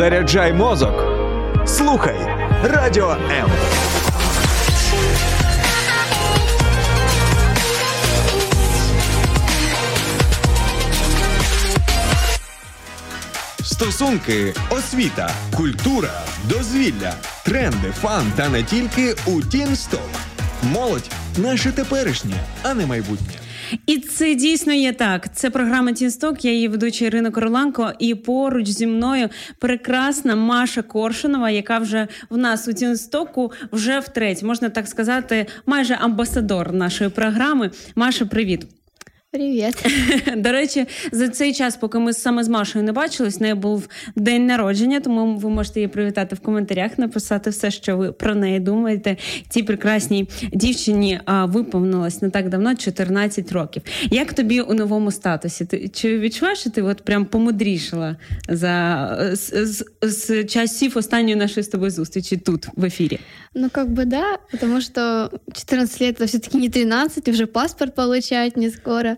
Заряджай мозок. Слухай радіо М. Стосунки, освіта, культура, дозвілля, тренди, фан та не тільки у Тінсток. Молодь наше теперішнє, а не майбутнє. І це дійсно є так. Це програма Тінсток. Я її ведуча Ірина Короленко. І поруч зі мною прекрасна Маша Коршунова, яка вже в нас у Тінстоку вже втретє, можна так сказати, майже амбасадор нашої програми. Маша, привіт. Привіт. До речі, за цей час, поки ми саме з Машою не бачились, неї був день народження, тому ви можете її привітати в коментарях, написати все, що ви про неї думаєте. Цій прекрасній дівчині а, виповнилось не так давно 14 років. Як тобі у новому статусі? Ти чи відчуваєш, що ти от прям помудрішала за з, з, з часів останньої нашої з тобою зустрічі тут в ефірі? Ну, как бы да, потому что 14 лет это все-таки не 13, и уже паспорт получать не скоро.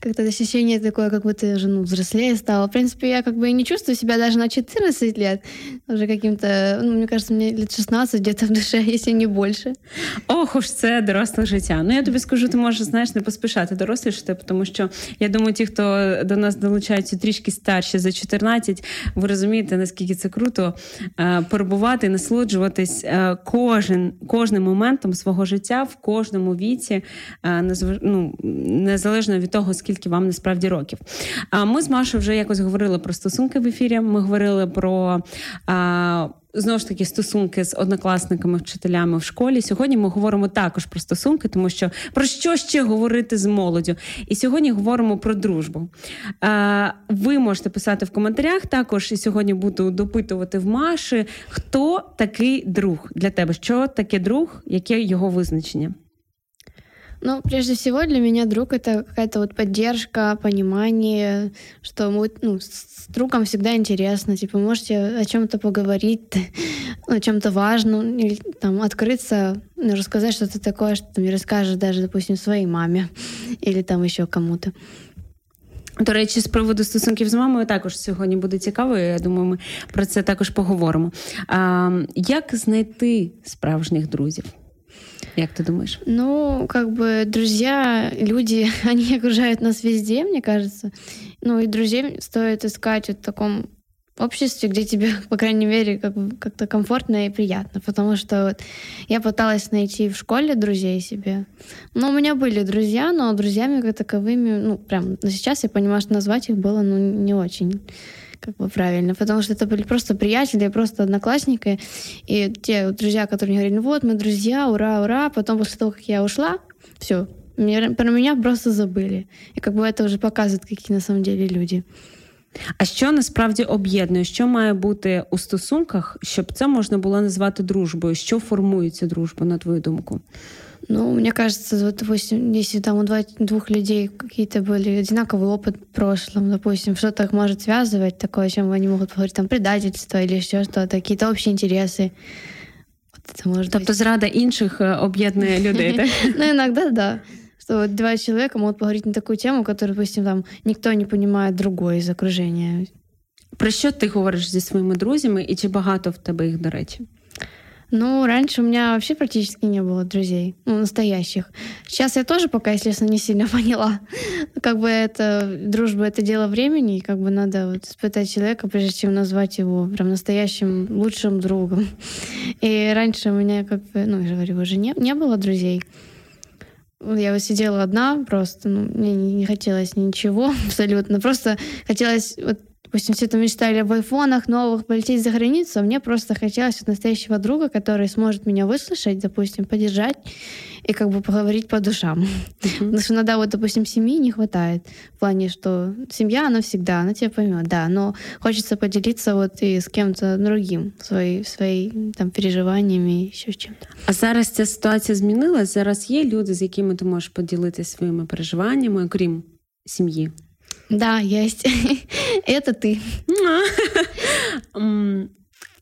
как-то ощущение такое, как будто я уже ну, взрослее стала. В принципе, я как бы и не чувствую себя даже на 14 лет. Уже каким-то, ну, мне кажется, мне лет 16 где-то в душе, если не більше. Ох уж це доросле життя. Ну я тобі скажу, ти можеш знаєш не поспішати дорослішати, тому що я думаю, ті, хто до нас долучаються трішки старші за 14, ви розумієте, наскільки це круто е, перебувати, насолоджуватись е, кожен, кожним моментом свого життя в кожному віці, е, ну, незалежно від того, скільки вам насправді років. А ми з Машою вже якось говорили про стосунки в ефірі. Ми говорили про. А, Знову ж таки, стосунки з однокласниками, вчителями в школі. Сьогодні ми говоримо також про стосунки, тому що про що ще говорити з молоддю? І сьогодні говоримо про дружбу. Ви можете писати в коментарях. Також і сьогодні буду допитувати в Маші, хто такий друг для тебе? Що таке друг, яке його визначення? Ну, прежде всего, для меня друг — это какая-то вот поддержка, понимание, что мы, ну, с другом всегда интересно, типа, можете о чем-то поговорить, о чем-то важном, или там открыться, ну, рассказать что-то такое, что ты не расскажешь даже, допустим, своей маме или там еще кому-то. До речі, з приводу стосунків з мамою також сьогодні буде цікаво. Я думаю, ми про це також поговоримо. А, Як знайти справжніх друзів? Як ты думаешь? Ну, как бы друзья, люди, они окружают нас везде, мне кажется. Ну, и друзей стоит искать в таком обществе, где тебе, по крайней мере, как как-то комфортно и приятно. Потому что вот я пыталась найти в школе друзей себе. Но у меня были друзья, но друзьями как таковыми, ну, прям сейчас я понимаю, что назвать их было, ну, не очень как бы правильно, потому что это были просто приятели, просто одноклассники, и те друзья, которые говорили, ну вот, мы друзья, ура, ура, потом после того, как я ушла, все, про меня просто забыли. І как бы это вже показує, які на самом деле люди. А що насправді об'єднує? Що має бути у стосунках, щоб це можна було назвати дружбою? Що формує цю дружбу, на твою думку? Ну, мне кажется, вот, допустим, если там у двух людей какие-то были одинаковый опыт в прошлом, допустим, что-то их может связывать, такое, о чем они могут поговорить, там, предательство или еще что-то, какие-то общие интересы. Вот это может тобто быть. зрада інших об'єднує людей, так? Ну, иногда да. Что вот два человека могут поговорить на такую тему, которую, допустим, там никто не понимает другой из окружения. Про що ти говориш зі своїми друзями, і чи багато в тебе їх, до речі? Ну, раньше у меня вообще практически не было друзей, ну, настоящих. Сейчас я тоже пока, если честно, не сильно поняла. Как бы это дружба — это дело времени, и как бы надо вот испытать человека, прежде чем назвать его прям настоящим лучшим другом. И раньше у меня, как бы, ну, я говорю, уже не, не было друзей. Я вот сидела одна просто, ну, мне не хотелось ничего абсолютно. Просто хотелось вот допустим, все там мечтали об айфонах новых, полететь за границу, а мне просто хотелось вот настоящего друга, который сможет меня выслушать, допустим, поддержать и как бы поговорить по душам. Uh-huh. Потому что иногда вот, допустим, семьи не хватает в плане, что семья, она всегда, она тебя поймет, да, но хочется поделиться вот и с кем-то другим свои, свои там переживаннями, еще с чем-то. А зараз ця ситуація змінилась? Зараз є люди, з якими ти можеш поділитися своїми переживаннями, окрім сім'ї? Да, есть. Это ти.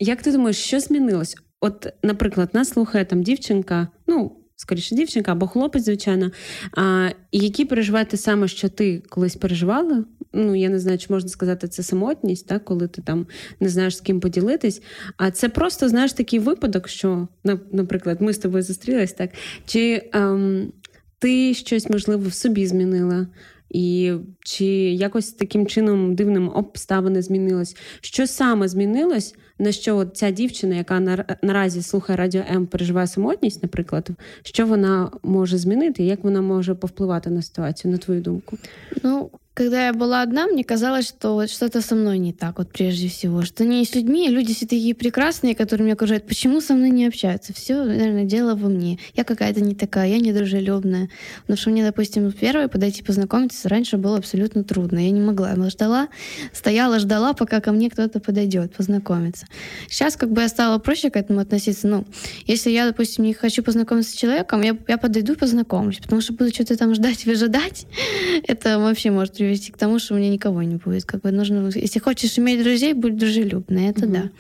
Як ти думаєш, що змінилось? От, наприклад, нас слухає там дівчинка, ну, скоріше дівчинка або хлопець, звичайно, а, які переживають те саме, що ти колись переживала. Ну, я не знаю, чи можна сказати, це самотність, так, коли ти там не знаєш з ким поділитись. А це просто знаєш такий випадок, що, наприклад, ми з тобою зустрілись, так, чи ем, ти щось можливо в собі змінила. І чи якось таким чином дивним обставини змінилось? Що саме змінилось, на що от ця дівчина, яка наразі слухає радіо М, переживає самотність, наприклад, що вона може змінити, як вона може повпливати на ситуацію, на твою думку? Ну, Когда я была одна, мне казалось, что вот что-то со мной не так, вот прежде всего. Что не с людьми, люди все такие прекрасные, которые меня окружают. Почему со мной не общаются? Все, наверное, дело во мне. Я какая-то не такая, я недружелюбная. Потому что мне, допустим, первой подойти познакомиться раньше было абсолютно трудно. Я не могла. Я ждала, стояла, ждала, пока ко мне кто-то подойдет познакомиться. Сейчас как бы я стала проще к этому относиться. Ну, если я, допустим, не хочу познакомиться с человеком, я, я подойду познакомлюсь, потому что буду что-то там ждать, выжидать. Это вообще может привести к тому, что у меня никого не будет. Как бы нужно, если хочешь иметь друзей, будь дружелюбной, это угу. да.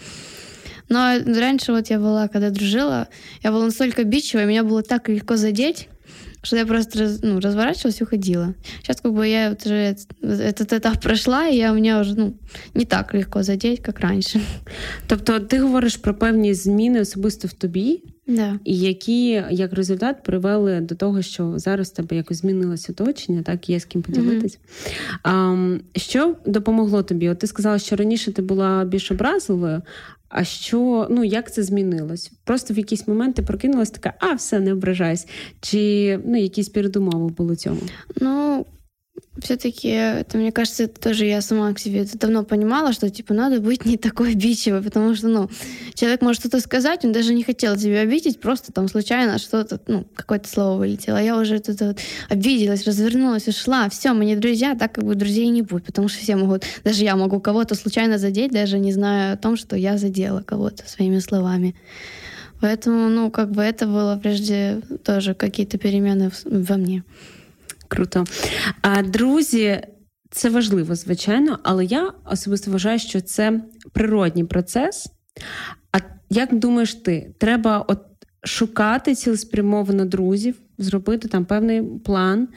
Но раньше вот я была, когда дружила, я была настолько бичевая, меня было так легко задеть, что я просто ну, разворачивалась и уходила. Сейчас как бы я уже этот этап прошла, и я, у меня уже ну, не так легко задеть, як раніше. Тобто ти говориш про певні зміни особисто в тобі, да. і які як результат привели до того, що зараз в тебе якось змінилося оточення, так є з ким поділитись. Mm-hmm. А, Що допомогло тобі? От ти сказала, що раніше ти була більш образливою. а що, ну як це змінилось? Просто в якісь моменти прокинулась така, а все, не ображайся. Чи ну, якісь передумови були цьому? Ну, все-таки, это, мне кажется, это тоже я сама к себе это давно понимала, что, типа, надо быть не такой обидчивой, потому что, ну, человек может что-то сказать, он даже не хотел тебя обидеть, просто там случайно что-то, ну, какое-то слово вылетело. Я уже тут вот обиделась, развернулась, ушла. Все, мы не друзья, так как бы друзей не будет, потому что все могут, даже я могу кого-то случайно задеть, даже не зная о том, что я задела кого-то своими словами. Поэтому, ну, как бы это было прежде тоже какие-то перемены во мне. Круто. А друзі, це важливо, звичайно, але я особисто вважаю, що це природній процес. А як думаєш ти, треба от шукати цілеспрямовано друзів, зробити там певний план,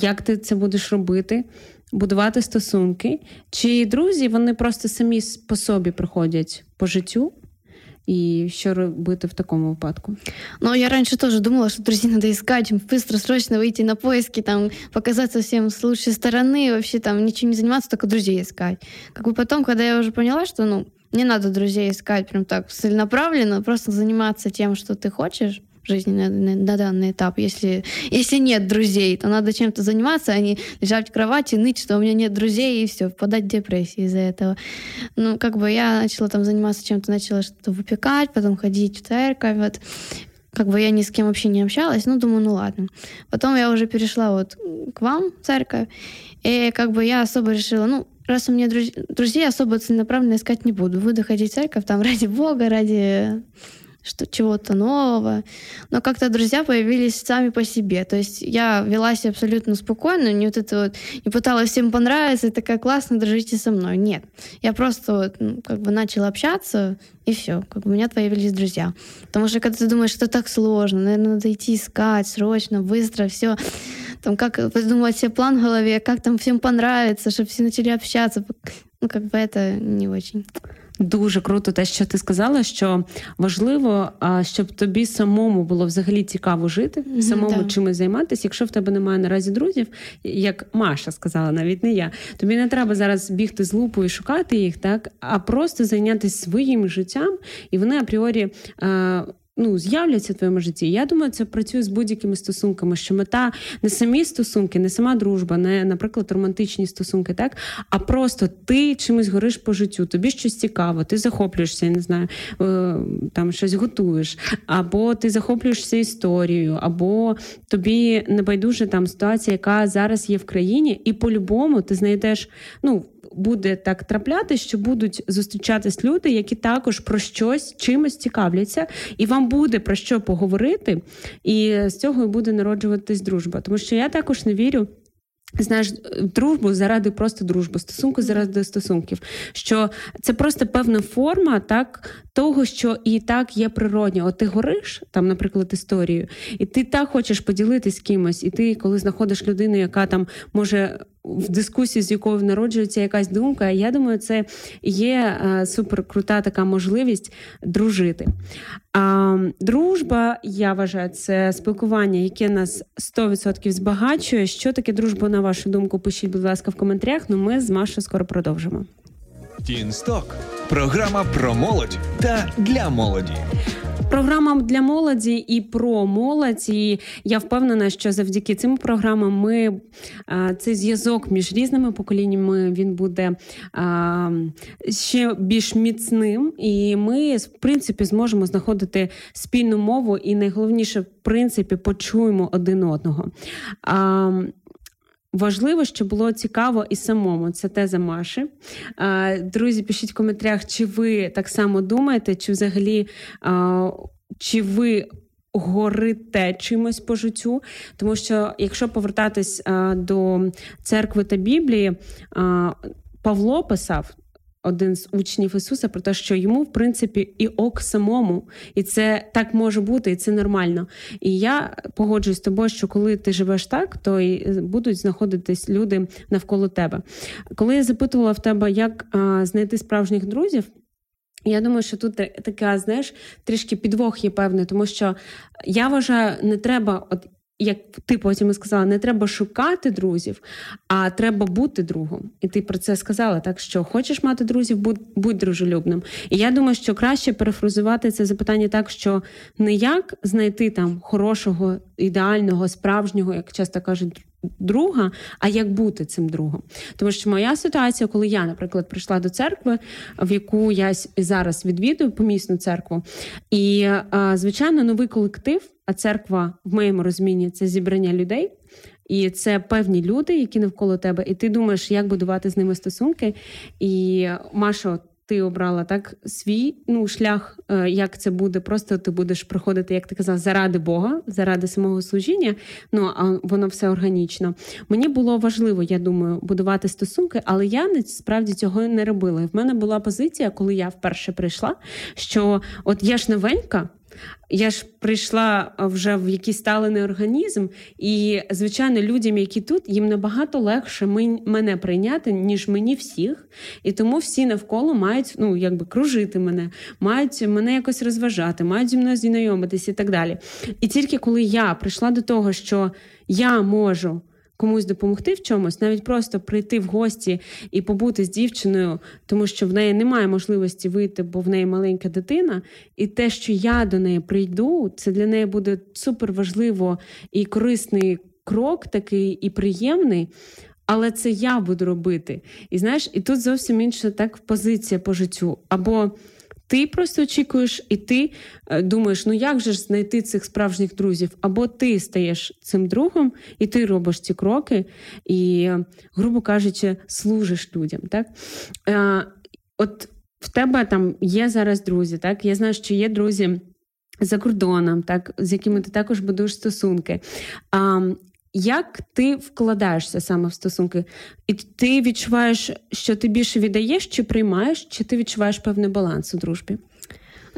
як ти це будеш робити? Будувати стосунки, чи друзі вони просто самі по собі приходять по життю, И что робити в таком випадку? Ну, я раньше тоже думала, что друзей надо искать, быстро, срочно выйти на поиски, там, показаться всем с лучшей стороны, вообще там ничего не заниматься, только друзей искать. Как бы потом, когда я уже поняла, что, ну, не надо друзей искать прям так целенаправленно, просто заниматься тем, что ты хочешь, жизни на, на, на данный этап. Если, если нет друзей, то надо чем-то заниматься, а не лежать в кровати, ныть, что у меня нет друзей, и все, впадать в депрессию из-за этого. Ну, как бы я начала там заниматься чем-то, начала что-то выпекать, потом ходить в церковь, вот как бы я ни с кем вообще не общалась, ну, думаю, ну ладно. Потом я уже перешла вот к вам в церковь, и как бы я особо решила, ну, раз у меня друз... друзей особо целенаправленно искать не буду, буду ходить в церковь там ради Бога, ради что чего-то нового. Но как-то друзья появились сами по себе. То есть я вела себя абсолютно спокойно, не вот это вот, не пыталась всем понравиться, такая классно, дружите со мной. Нет. Я просто вот, ну, как бы начала общаться, и все. Как бы у меня появились друзья. Потому что когда ты думаешь, что так сложно, наверное, надо идти искать срочно, быстро, все. Там как придумать себе план в голове, как там всем понравится, чтобы все начали общаться. Ну, как бы это не очень. Дуже круто, те, що ти сказала, що важливо, щоб тобі самому було взагалі цікаво жити, самому mm чимось займатися. Якщо в тебе немає наразі друзів, як Маша сказала, навіть не я, тобі не треба зараз бігти з лупою і шукати їх, так а просто зайнятися своїм життям, і вони апріорі ну, з'являться в твоєму житті. Я думаю, це працює з будь-якими стосунками, що мета не самі стосунки, не сама дружба, не, наприклад, романтичні стосунки, так, а просто ти чимось гориш по життю, тобі щось цікаво, ти захоплюєшся, я не знаю, е, там щось готуєш, або ти захоплюєшся історією, або тобі не байдуже там ситуація, яка зараз є в країні, і по-любому ти знайдеш, ну буде так трапляти, що будуть зустрічатись люди, які також про щось чимось цікавляться, і вам буде про що поговорити, і з цього буде народжуватись дружба. Тому що я також не вірю. Знаєш, дружбу заради просто дружби, стосунку заради стосунків. Що це просто певна форма так, того, що і так є природньо. От ти гориш, там, наприклад, історію, і ти так хочеш поділитись з кимось, і ти, коли знаходиш людину, яка там може в дискусії, з якою народжується якась думка, я думаю, це є е, супер крута така можливість дружити. А дружба, я вважаю, це спілкування, яке нас 100% збагачує. Що таке дружба, на вашу думку? Пишіть, будь ласка, в коментарях. Ну ми з Машою скоро продовжимо. Тінсток програма про молодь та для молоді. Програма для молоді і про молодь. І Я впевнена, що завдяки цим програмам ми цей зв'язок між різними поколіннями він буде ще більш міцним, і ми в принципі зможемо знаходити спільну мову, і найголовніше в принципі почуємо один одного. Важливо, щоб було цікаво і самому. Це теза Маші. Друзі, пишіть в коментарях, чи ви так само думаєте, чи взагалі чи ви горите чимось по життю. Тому що, якщо повертатись до церкви та Біблії, Павло писав один з учнів Ісуса про те, що йому, в принципі, і ок самому, і це так може бути, і це нормально. І я погоджуюсь з тобою, що коли ти живеш так, то і будуть знаходитись люди навколо тебе. Коли я запитувала в тебе, як а, знайти справжніх друзів. Я думаю, що тут така, знаєш, трішки підвох є певний, тому що я вважаю, не треба, от як ти потім і сказала, не треба шукати друзів, а треба бути другом. І ти про це сказала. Так що хочеш мати друзів, будь, будь дружелюбним. І я думаю, що краще перефразувати це запитання так, що не як знайти там хорошого, ідеального, справжнього, як часто кажуть, друга, а як бути цим другом. Тому що моя ситуація, коли я, наприклад, прийшла до церкви, в яку я зараз відвідую помісну церкву, і звичайно, новий колектив. А церква в моєму розумінні це зібрання людей, і це певні люди, які навколо тебе, і ти думаєш, як будувати з ними стосунки. І Машо, ти обрала так свій ну, шлях, е, як це буде. Просто ти будеш проходити, як ти казав, заради Бога, заради самого служіння. Ну а воно все органічно. Мені було важливо, я думаю, будувати стосунки, але я насправді цього не робила. В мене була позиція, коли я вперше прийшла, що от я ж новенька. Я ж прийшла вже в якийсь сталений організм, і, звичайно, людям, які тут, їм набагато легше мене прийняти, ніж мені всіх. І тому всі навколо мають ну, якби кружити мене, мають мене якось розважати, мають зі мною знайомитись і так далі. І тільки коли я прийшла до того, що я можу комусь допомогти в чомусь, навіть просто прийти в гості і побути з дівчиною, тому що в неї немає можливості вийти, бо в неї маленька дитина. І те, що я до неї прийду, це для неї буде супер важливо і корисний крок, такий і приємний. Але це я буду робити. І знаєш, і тут зовсім інша так позиція по життю. Або ти просто очікуєш, і ти е, думаєш, ну як же ж знайти цих справжніх друзів? Або ти стаєш цим другом, і ти робиш ці кроки, і, грубо кажучи, служиш людям. Так? Е, От в тебе там є зараз друзі, так? Я знаю, що є друзі. За кордоном, так, з якими ти також будуєш стосунки. А, як ти вкладаєшся саме в стосунки? І ти відчуваєш, що ти більше віддаєш, чи приймаєш, чи ти відчуваєш певний баланс у дружбі?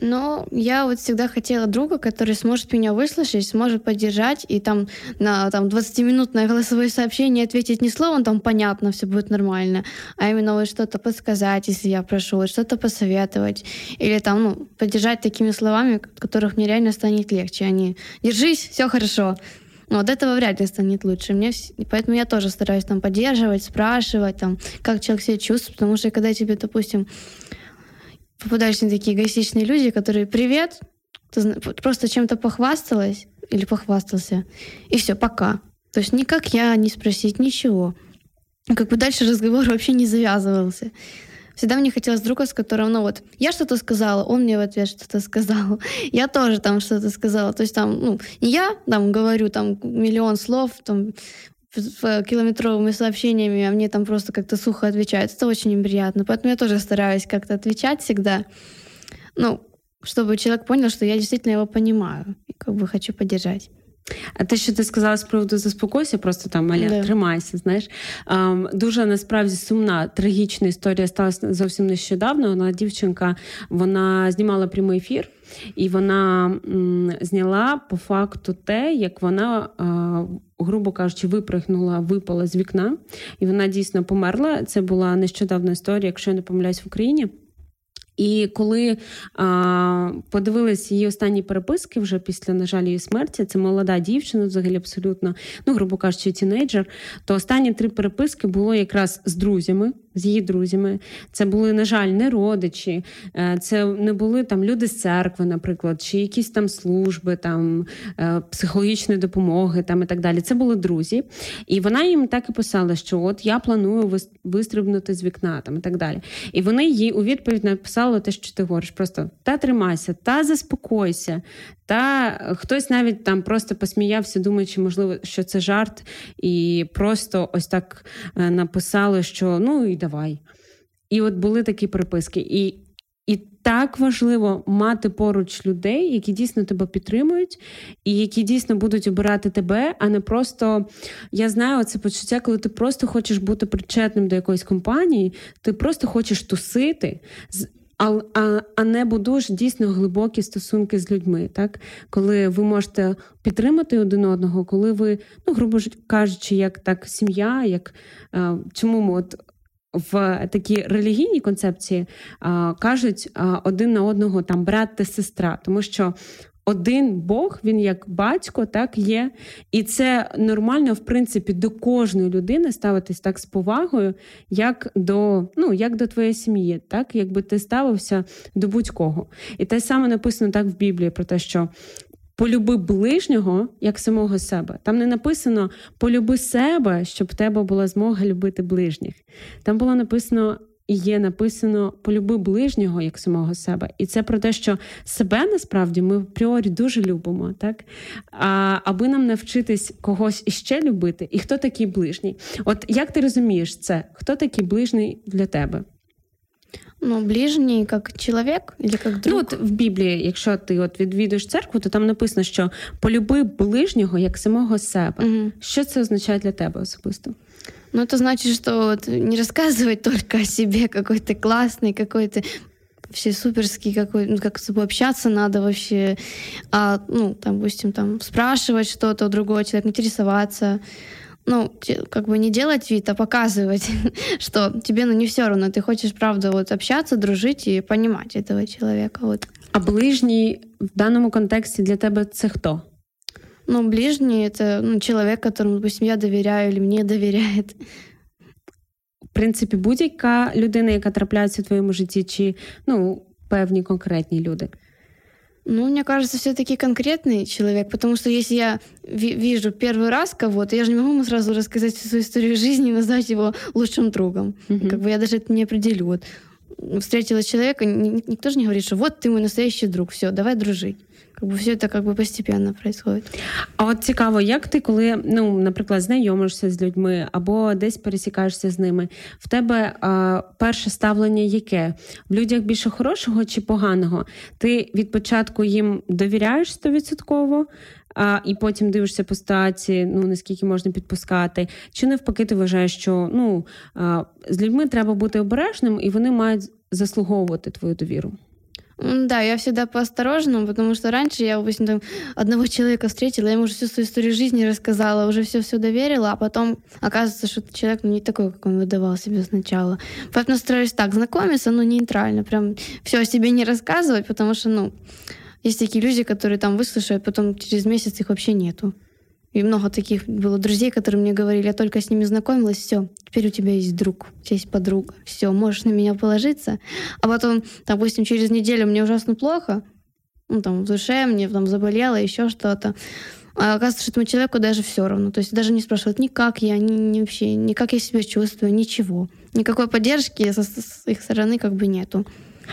Ну, я вот всегда хотела друга, который сможет меня выслушать, сможет поддержать, и там на там, 20-минутное голосовое сообщение ответить не словом, там понятно, все будет нормально, а именно вот что-то подсказать, если я прошу, вот что-то посоветовать, или там, ну, поддержать такими словами, которых мне реально станет легче, а не «держись, все хорошо», но от этого вряд ли станет лучше. Мне, поэтому я тоже стараюсь там поддерживать, спрашивать, там, как человек себя чувствует, потому что когда тебе, допустим, попадаешься на такие эгоистичные люди, которые «Привет!», ты просто чем-то похвасталась или похвастался, и все, пока. То есть никак я не спросить ничего. Как бы дальше разговор вообще не завязывался. Всегда мне хотелось друга, с которым, ну вот, я что-то сказала, он мне в ответ что-то сказал, я тоже там что-то сказала. То есть там, ну, не я там говорю там миллион слов, там, километровыми сообщениями, а мне там просто как-то сухо отвечают. Это очень неприятно. Поэтому я тоже стараюсь как-то отвечать всегда. Ну, чтобы человек понял, что я действительно его понимаю и как бы хочу поддержать. А те, що ти сказала з приводу заспокойся, просто там Аля, yeah. тримайся. Знаєш, um, дуже насправді сумна, трагічна історія сталася зовсім нещодавно. Вона дівчинка вона знімала прямий ефір, і вона м, зняла по факту те, як вона, а, грубо кажучи, випригнула, випала з вікна, і вона дійсно померла. Це була нещодавна історія, якщо я не помиляюсь в Україні. І коли а, подивились її останні переписки, вже після, на жаль, її смерті, це молода дівчина, взагалі абсолютно, ну, грубо кажучи, тінейджер, то останні три переписки було якраз з друзями з її друзями. Це були, на жаль, не родичі, е, це не були там люди з церкви, наприклад, чи якісь там служби, там е, психологічної допомоги там і так далі. Це були друзі. І вона їм так і писала, що от я планую вистрибнути з вікна там і так далі. І вони їй у відповідь написали те, що ти говориш, просто та тримайся, та заспокойся. Та хтось навіть там просто посміявся, думаючи, можливо, що це жарт, і просто ось так е, написали, що ну і давай. І от були такі приписки. І і так важливо мати поруч людей, які дійсно тебе підтримують, і які дійсно будуть обирати тебе, а не просто я знаю це почуття, коли ти просто хочеш бути причетним до якоїсь компанії, ти просто хочеш тусити. А а, а не будуєш дійсно глибокі стосунки з людьми, так коли ви можете підтримати один одного, коли ви, ну грубо кажучи, як так сім'я, як а, чому ми от в такій релігійній концепції кажуть один на одного там брат та сестра, тому що. Один Бог, він як батько, так є. І це нормально, в принципі, до кожної людини ставитись так з повагою, як до ну, як до твоєї сім'ї, так якби ти ставився до будь-кого. І те саме написано так в Біблії про те, що полюби ближнього як самого себе. Там не написано полюби себе, щоб в тебе була змога любити ближніх. Там було написано. І є написано полюби ближнього як самого себе. І це про те, що себе насправді ми в пріорі дуже любимо, так? А, Аби нам навчитись когось іще любити, і хто такий ближній? От як ти розумієш це? Хто такий ближній для тебе? Ну, ближній як чоловік или як друг? Ну, от в Біблії, якщо ти от відвідуєш церкву, то там написано, що полюби ближнього як самого себе. Угу. Що це означає для тебе особисто? Ну, это значит, что вот не рассказывать только о себе, какой ты классный, какой ты вообще суперский, какой, ну, как с собой общаться надо вообще, а, ну, там, допустим, там, спрашивать что-то у другого человека, интересоваться ну, как бы не делать вид, а показывать, что тебе, ну, не все равно, ты хочешь, правда, вот общаться, дружить и понимать этого человека. Вот. А ближний в данном контексте для тебя це хто? Ну, ближний — это ну, человек, которому, допустим, я доверяю или мне доверяет. В принципі, будь-яка людина, яка трапляється в твоєму житті, чи ну, певні конкретні люди. Ну, мне кажется, все-таки конкретный человек, потому что если я вижу первый раз кого-то, я же не могу ему сразу рассказать всю свою историю жизни и назвать его лучшим другом. Mm-hmm. Как бы я даже это не определю. Вот встретила человека, никто же не говорит, что вот ты мой настоящий друг, все, давай дружить. Как бы все это как бы постепенно происходит. А от цікаво, як ти, коли ну, наприклад, знайомишся з людьми або десь пересікаєшся з ними, в тебе а, перше ставлення яке? В людях більше хорошого чи поганого? Ти від початку їм довіряєш стовідсотково, а, і потім дивишся по статі, ну наскільки можна підпускати, чи навпаки, ти вважаєш, що ну а, з людьми треба бути обережним, і вони мають заслуговувати твою довіру. Да, я всегда поосторожному, потому что раньше я, допустим, там, одного человека встретила, я ему уже всю свою историю жизни рассказала, уже все-все доверила, а потом оказывается, что человек ну, не такой, как он выдавал себе сначала. Поэтому стараюсь так знакомиться, но нейтрально, прям все о себе не рассказывать, потому что, ну, есть такие люди, которые там выслушают, потом через месяц их вообще нету. И много таких было друзей, которые мне говорили, я только с ними знакомилась, все, теперь у тебя есть друг, у тебя есть подруга, все, можешь на меня положиться. А потом, допустим, через неделю мне ужасно плохо, ну, там, в душе мне там заболело, еще что-то. А оказывается, этому человеку даже все равно. То есть даже не спрашивают ни как я, ни, ни вообще, ни как я себя чувствую, ничего. Никакой поддержки со, с их стороны как бы нету.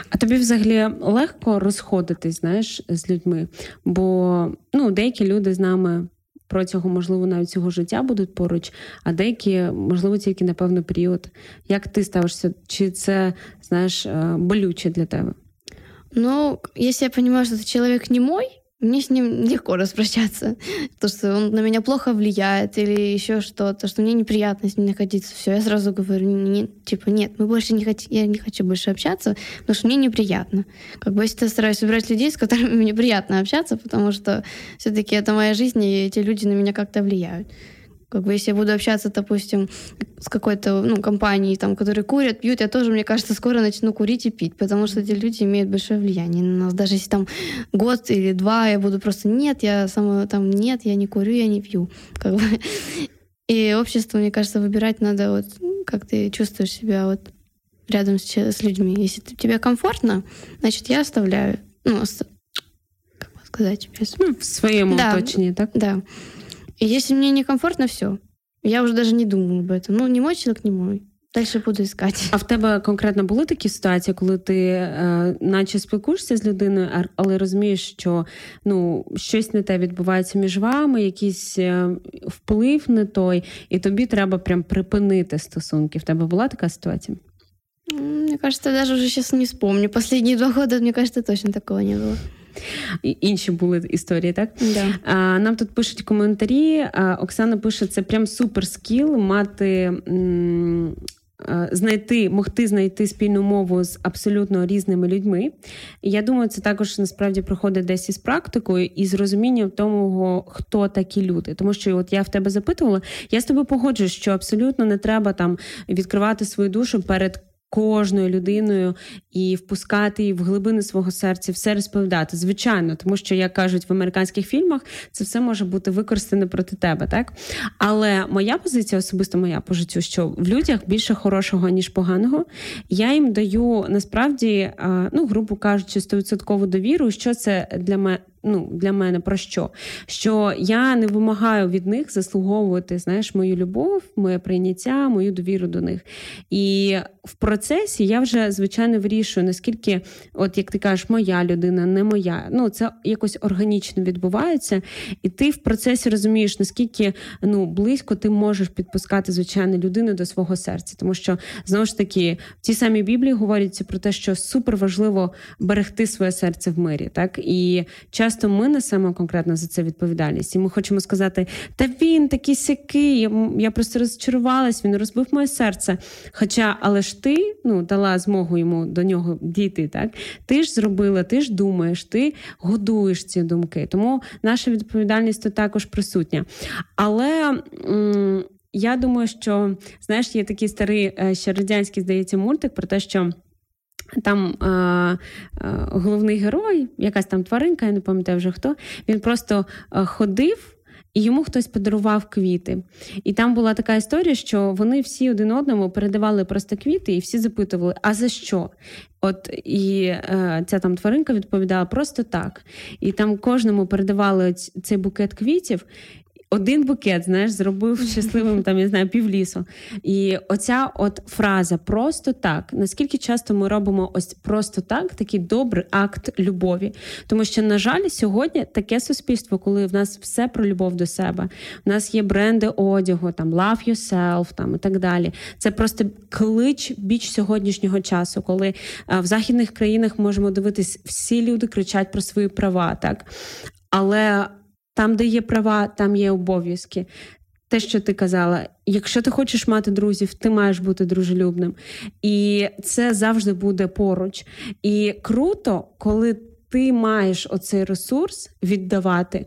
А тобі взагалі легко розходитись, знаєш, з людьми? Бо ну, деякі люди з нами протягом, можливо, навіть цього життя будуть поруч, а деякі, можливо, тільки на певний період. Як ти ставишся? Чи це, знаєш, болюче для тебе? Ну, если я понимаю, что этот человек не мой, мне с ним легко распрощаться. То, что он на меня плохо влияет или еще что-то, что мне неприятно с ним находиться. Все, я сразу говорю, не, типа, нет, мы больше не хотим, я не хочу больше общаться, потому что мне неприятно. Как бы я всегда стараюсь выбирать людей, с которыми мне приятно общаться, потому что все-таки это моя жизнь, и эти люди на меня как-то влияют. Как бы если я буду общаться, допустим, с какой-то ну, компанией, там, которые курят, пьют, я тоже, мне кажется, скоро начну курить и пить, потому что эти люди имеют большое влияние на нас. Даже если там год или два я буду просто нет, я сама там нет, я не курю, я не пью. Как бы. И общество, мне кажется, выбирать надо вот как ты чувствуешь себя вот рядом с, с людьми. Если тебе комфортно, значит, я оставляю. Ну, как сказать? Без... Ну, в своем да, оточении, так? Да. И если мне некомфортно, все. Я вже навіть не думаю об этом. Ну, не мой чоловік, не мой. Далі буду іскати. А в тебе конкретно були такі ситуації, коли ти е, наче спілкуєшся з людиною, але розумієш, що ну, щось не те відбувається між вами, якийсь е, вплив не той, і тобі треба прям припинити стосунки. В тебе була така ситуація? Мне кажется, даже уже сейчас не вспомню. Последние два года, мне кажется, точно такого не было. Інші були історії, так? Да. А, Нам тут пишуть коментарі. А, Оксана пише: це прям супер скіл мати. М- Знайти, могти знайти спільну мову з абсолютно різними людьми. І я думаю, це також насправді проходить десь із практикою і з розумінням того, хто такі люди. Тому що от я в тебе запитувала, я з тобою погоджуюсь, що абсолютно не треба там відкривати свою душу перед кожною людиною і впускати її в глибини свого серця, все розповідати. Звичайно, тому що, як кажуть в американських фільмах, це все може бути використане проти тебе, так? Але моя позиція, особисто моя по життю, що в людях більше хорошого, ніж поганого. Я їм даю насправді, ну, грубо кажучи, 100% довіру, що це для мене ну, для мене про що? Що я не вимагаю від них заслуговувати знаєш, мою любов, моє прийняття, мою довіру до них. І в процесі я вже, звичайно, вирішую, наскільки, от як ти кажеш, моя людина, не моя. Ну, це якось органічно відбувається, і ти в процесі розумієш, наскільки ну, близько ти можеш підпускати звичайно людину до свого серця. Тому що знову ж таки в тій самій Біблії говориться про те, що супер важливо берегти своє серце в мирі. Так і час часто ми несемо конкретно за це відповідальність, і ми хочемо сказати: та він такий сякий, я, просто розчарувалась, він розбив моє серце. Хоча, але ж ти ну, дала змогу йому до нього дійти, так? Ти ж зробила, ти ж думаєш, ти годуєш ці думки. Тому наша відповідальність тут також присутня. Але. М- я думаю, що знаєш, є такий старий е, ще радянський, здається, мультик про те, що там е, е, головний герой, якась там тваринка, я не пам'ятаю вже хто, він просто е, ходив. І йому хтось подарував квіти. І там була така історія, що вони всі один одному передавали просто квіти, і всі запитували, а за що? От і е, ця там тваринка відповідала просто так. І там кожному передавали цей букет квітів, один букет, знаєш, зробив щасливим там, я знаю, півлісу. І оця от фраза просто так. Наскільки часто ми робимо ось просто так, такий добрий акт любові. Тому що, на жаль, сьогодні таке суспільство, коли в нас все про любов до себе, у нас є бренди одягу, там love yourself, там і так далі. Це просто клич біч сьогоднішнього часу, коли а, в західних країнах можемо дивитись, всі люди кричать про свої права, так. Але там, де є права, там є обов'язки. Те, що ти казала, якщо ти хочеш мати друзів, ти маєш бути дружелюбним. І це завжди буде поруч. І круто, коли ти маєш оцей ресурс віддавати,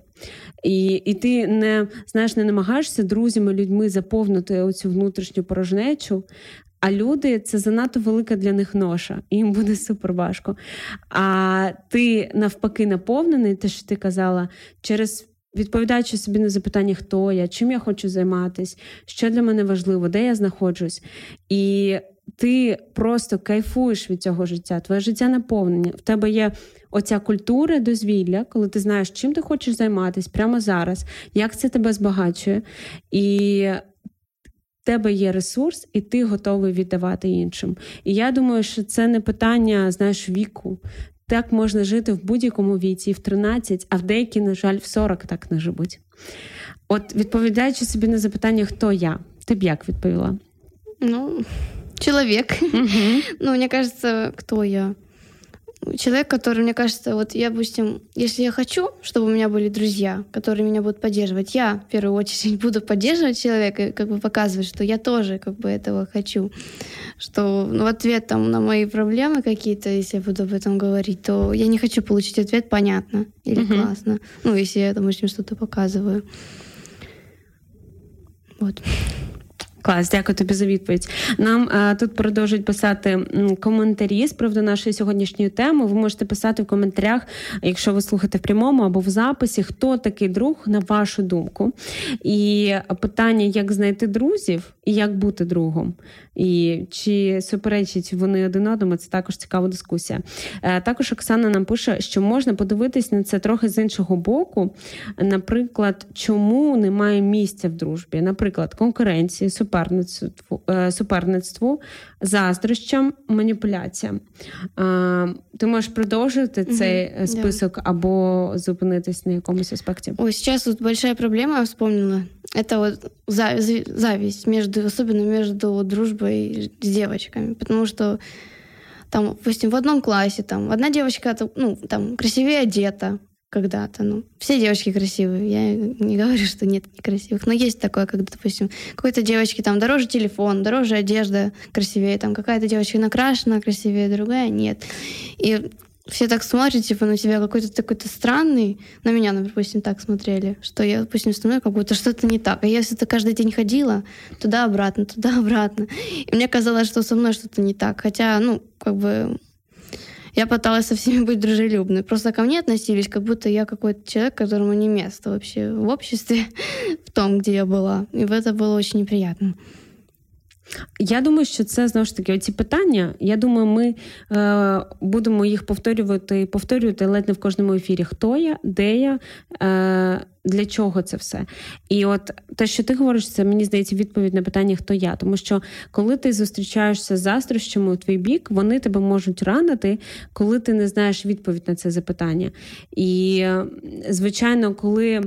і і ти не знаєш, не намагаєшся друзями, людьми заповнити оцю внутрішню порожнечу. А люди це занадто велика для них ноша, і їм буде супер важко. А ти навпаки наповнений, те, що ти казала, через відповідаючи собі на запитання, хто я, чим я хочу займатися, що для мене важливо, де я знаходжусь. І ти просто кайфуєш від цього життя, твоє життя наповнення. В тебе є оця культура дозвілля, коли ти знаєш, чим ти хочеш займатися прямо зараз, як це тебе збагачує. І в тебе є ресурс, і ти готовий віддавати іншим. І я думаю, що це не питання знаєш, віку. Так можна жити в будь-якому віці, в 13, а в деякі, на жаль, в 40 так не живуть. От, відповідаючи собі на запитання, хто я, ти б як відповіла? Ну, чоловік. Угу. ну, мені кажется, хто я? Человек, который, мне кажется, вот я, допустим, если я хочу, чтобы у меня были друзья, которые меня будут поддерживать, я в первую очередь буду поддерживать человека и как бы показывать, что я тоже как бы этого хочу. Что ну, в ответ там на мои проблемы какие-то, если я буду об этом говорить, то я не хочу получить ответ понятно или uh-huh. классно. Ну, если я, допустим, что-то показываю. Вот. Клас, дякую тобі за відповідь. Нам а, тут продовжують писати коментарі з приводу нашої сьогоднішньої теми. Ви можете писати в коментарях, якщо ви слухаєте в прямому або в записі, хто такий друг, на вашу думку. І питання, як знайти друзів і як бути другом. І чи суперечать вони один одному, це також цікава дискусія. Е, також Оксана нам пише, що можна подивитись на це трохи з іншого боку. Наприклад, чому немає місця в дружбі? Наприклад, конкуренції, суперництву, е, суперництву заздрощам, маніпуляціям. Е, ти можеш продовжити цей угу, список да. або зупинитись на якомусь аспекті? Ой, сейчас вот большая проблема, я вспомнила. Это вот зависть между, особенно между дружбой с девочками, потому что там, допустим, в одном классе там одна девочка, ну, там красивее одета, когда-то. Ну, все девочки красивые. Я не говорю, что нет некрасивых. Но есть такое, когда, допустим, какой-то девочке там дороже телефон, дороже одежда красивее, там какая-то девочка накрашена красивее, другая нет. И все так смотрят, типа, на тебя какой-то такой-то странный. На меня, например, допустим, так смотрели, что я, допустим, становлюсь, как будто что-то не так. А я если-то каждый день ходила туда-обратно, туда-обратно. И мне казалось, что со мной что-то не так. Хотя, ну, как бы я пыталась со всеми быть дружелюбной. Просто ко мне относились, как будто я какой-то человек, которому не место вообще в обществе, в том, где я была. И в это было очень неприятно. Я думаю, що це знову ж таки оці питання. Я думаю, ми е, будемо їх повторювати повторювати ледь не в кожному ефірі. Хто я, де я, е, для чого це все? І от те, що ти говориш, це мені здається відповідь на питання, хто я. Тому що коли ти зустрічаєшся з заздрощами у твій бік, вони тебе можуть ранити, коли ти не знаєш відповідь на це запитання. І, звичайно, коли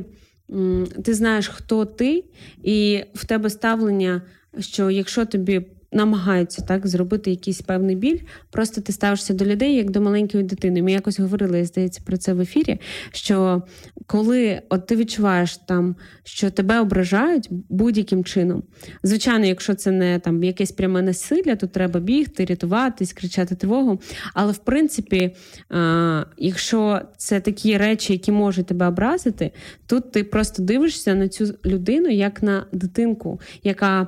м, ти знаєш, хто ти, і в тебе ставлення що якщо тобі намагаються так зробити якийсь певний біль, просто ти ставишся до людей як до маленької дитини. Ми якось говорили, здається, про це в ефірі. Що коли от ти відчуваєш там, що тебе ображають будь-яким чином, звичайно, якщо це не там якесь пряме насилля, то треба бігти, рятуватись, кричати тривогу. Але в принципі, а, якщо це такі речі, які можуть тебе образити, тут ти просто дивишся на цю людину як на дитинку, яка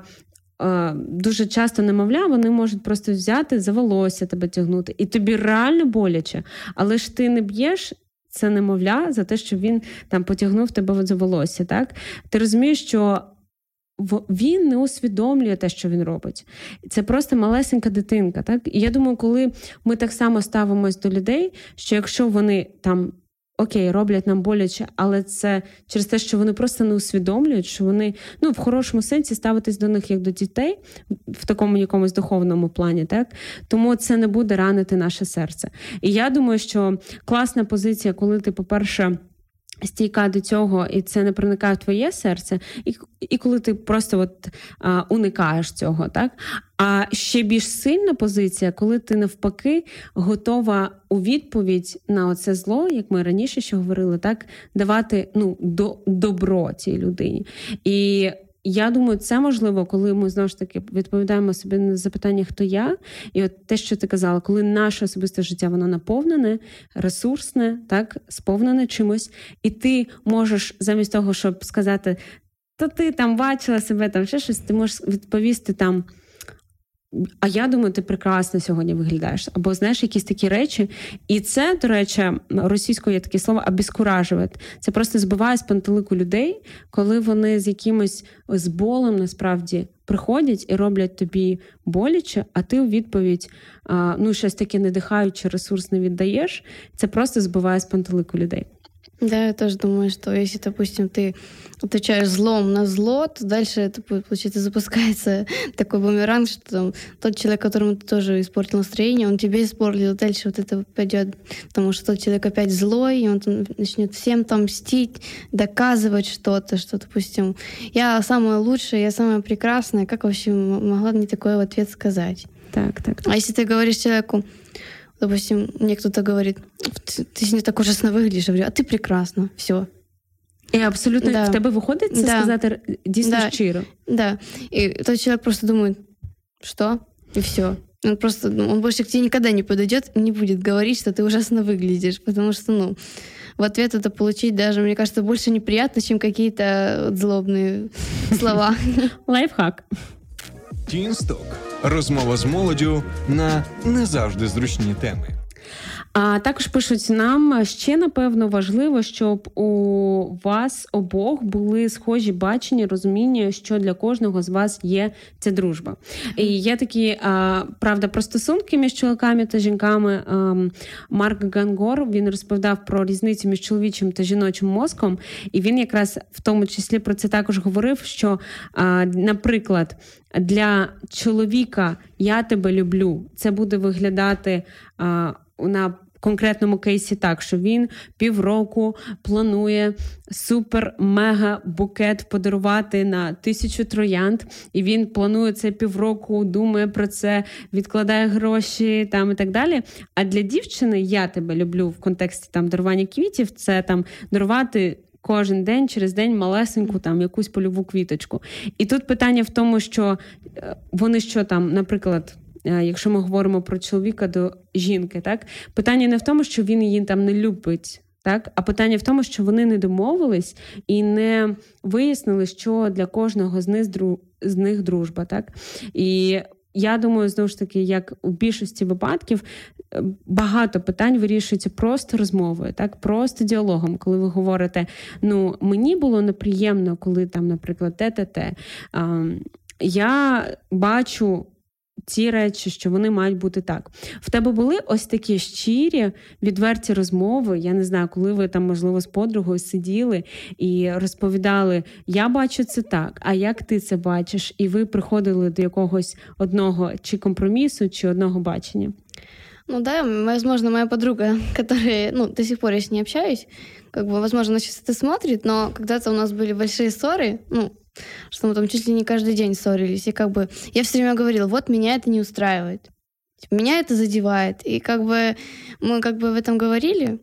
дуже часто немовля, вони можуть просто взяти за волосся тебе тягнути, і тобі реально боляче, але ж ти не б'єш. Це немовля за те, що він там потягнув тебе за волосся. Так ти розумієш, що він не усвідомлює те, що він робить. Це просто малесенька дитинка. Так і я думаю, коли ми так само ставимось до людей, що якщо вони там окей, роблять нам боляче, але це через те, що вони просто не усвідомлюють, що вони ну в хорошому сенсі ставитись до них як до дітей в такому якомусь духовному плані, так тому це не буде ранити наше серце. І я думаю, що класна позиція, коли ти, по-перше стійка до цього, і це не проникає в твоє серце, і і коли ти просто от а, уникаєш цього, так? А ще більш сильна позиція, коли ти навпаки готова у відповідь на оце зло, як ми раніше ще говорили, так давати ну, до, добро цій людині. І я думаю, це можливо, коли ми знову ж таки відповідаємо собі на запитання, хто я, і от те, що ти казала, коли наше особисте життя воно наповнене, ресурсне, так сповнене чимось, і ти можеш замість того, щоб сказати, то ти там бачила себе, там ще щось, ти можеш відповісти там. А я думаю, ти прекрасно сьогодні виглядаєш. Або знаєш якісь такі речі. І це, до речі, російською є таке слово обіскуражувати. Це просто збиває з пантелику людей, коли вони з якимось з болем насправді приходять і роблять тобі боляче, а ти у відповідь ну, щось таке надихаюче, ресурс не віддаєш. Це просто збиває з пантелику людей. Да, я тоже думаю, что если, допустим, ты отвечаешь злом на зло, то дальше это получается запускается такой бумеранг, что там, тот человек, которому ты тоже испортил настроение, он тебе испортил, дальше вот это пойдет, потому что тот человек опять злой, и он там начнет всем там мстить, доказывать что-то, что, допустим, я самая лучшая, я самая прекрасная, как вообще могла мне такое в ответ сказать? Так, так. А если ты говоришь человеку, допустим, мне кто-то говорит, ты, ты не так ужасно выглядишь, я говорю, а ты прекрасно, все. І абсолютно да. в тебе виходить це да. сказати дійсно да. щиро. Да. И тот человек просто думает, что? И все. Он просто, ну, он больше к тебе никогда не подойдет и не будет говорить, что ты ужасно выглядишь, потому что, ну, в ответ это получить даже, мне кажется, больше неприятно, чем какие-то злобные слова. Лайфхак. Тінсток. Розмова з молоддю на не завжди зручні теми. А також пишуть нам ще напевно важливо, щоб у вас обох були схожі бачення, розуміння, що для кожного з вас є ця дружба. І є такі а, правда про стосунки між чоловіками та жінками. А, ем, Марк Гангор він розповідав про різницю між чоловічим та жіночим мозком, і він якраз в тому числі про це також говорив. Що, а, наприклад, для чоловіка я тебе люблю, це буде виглядати а, на конкретному кейсі так, що він півроку планує супер-мега букет подарувати на тисячу троянд, і він планує це півроку, думає про це, відкладає гроші там і так далі. А для дівчини я тебе люблю в контексті там дарування квітів, це там дарувати. Кожен день через день малесеньку там якусь польову квіточку. І тут питання в тому, що е, вони що там, наприклад, якщо ми говоримо про чоловіка до жінки, так питання не в тому, що він її там не любить. Так, а питання в тому, що вони не домовились і не вияснили, що для кожного з них з них дружба, так і я думаю, знову ж таки, як у більшості випадків, е, багато питань вирішується просто розмовою, так просто діалогом, коли ви говорите: ну мені було неприємно, коли там, наприклад, те те те. Я бачу ці речі, що вони мають бути так. В тебе були ось такі щирі, відверті розмови. Я не знаю, коли ви там, можливо, з подругою сиділи і розповідали: Я бачу це так, а як ти це бачиш? І ви приходили до якогось одного чи компромісу, чи одного бачення. Ну да, возможно, моя подруга, которая, ну, до сих пор я с ней общаюсь, как бы, возможно, она сейчас это смотрит, но когда-то у нас были большие ссоры, ну, что мы там чуть ли не каждый день ссорились. И как бы я все время говорила, вот меня это не устраивает. Типа, меня это задевает. И как бы мы как бы в этом говорили,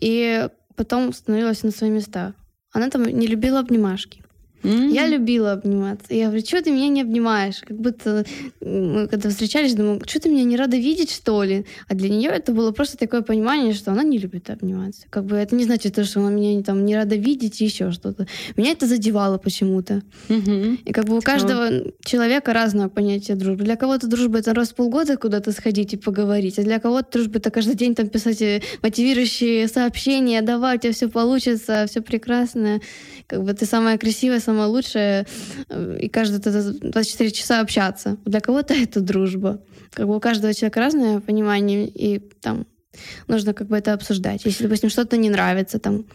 и потом становилась на свои места. Она там не любила обнимашки. Mm-hmm. Я любила обниматься. Я говорю, что ты меня не обнимаешь? Как будто мы когда встречались, думаю, что ты меня не рада видеть, что ли? А для нее это было просто такое понимание, что она не любит обниматься. Как бы это не значит, что она меня там не рада видеть и еще что-то. Меня это задевало почему-то. Mm-hmm. И как бы у каждого oh. человека разное понятие дружбы. Для кого-то дружба это раз в полгода куда-то сходить и поговорить, а для кого-то дружба это каждый день там писать э, мотивирующие сообщения, давай, у тебя все получится, все прекрасно. Как бы ты самая красивая, самая самое лучшее э, и каждые 24 часа общаться. Для кого-то это дружба. Как бы у каждого человека разное понимание, и там нужно как бы это обсуждать. Если, допустим, что-то не нравится, там